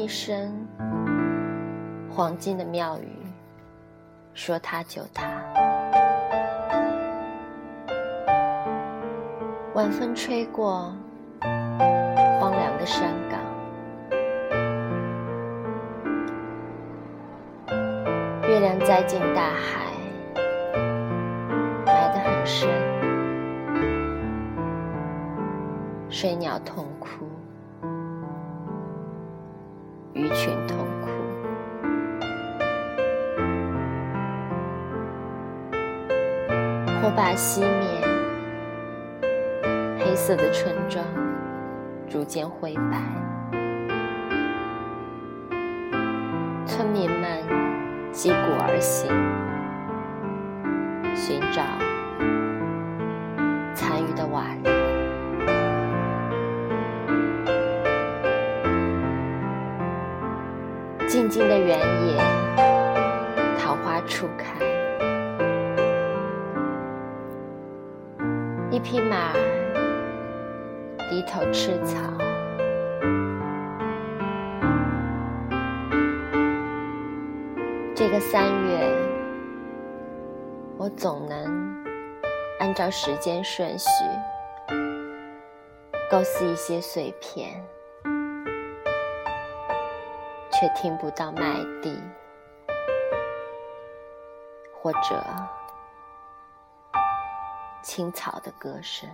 一声黄金的妙语，说他就他。晚风吹过荒凉的山岗，月亮栽进大海，埋得很深，水鸟痛哭。鱼群痛哭，火把熄灭，黑色的村庄逐渐灰白，村民们击鼓而行，寻找残余的瓦砾。静的原野，桃花初开，一匹马儿低头吃草。这个三月，我总能按照时间顺序构思一些碎片。却听不到麦地，或者青草的歌声。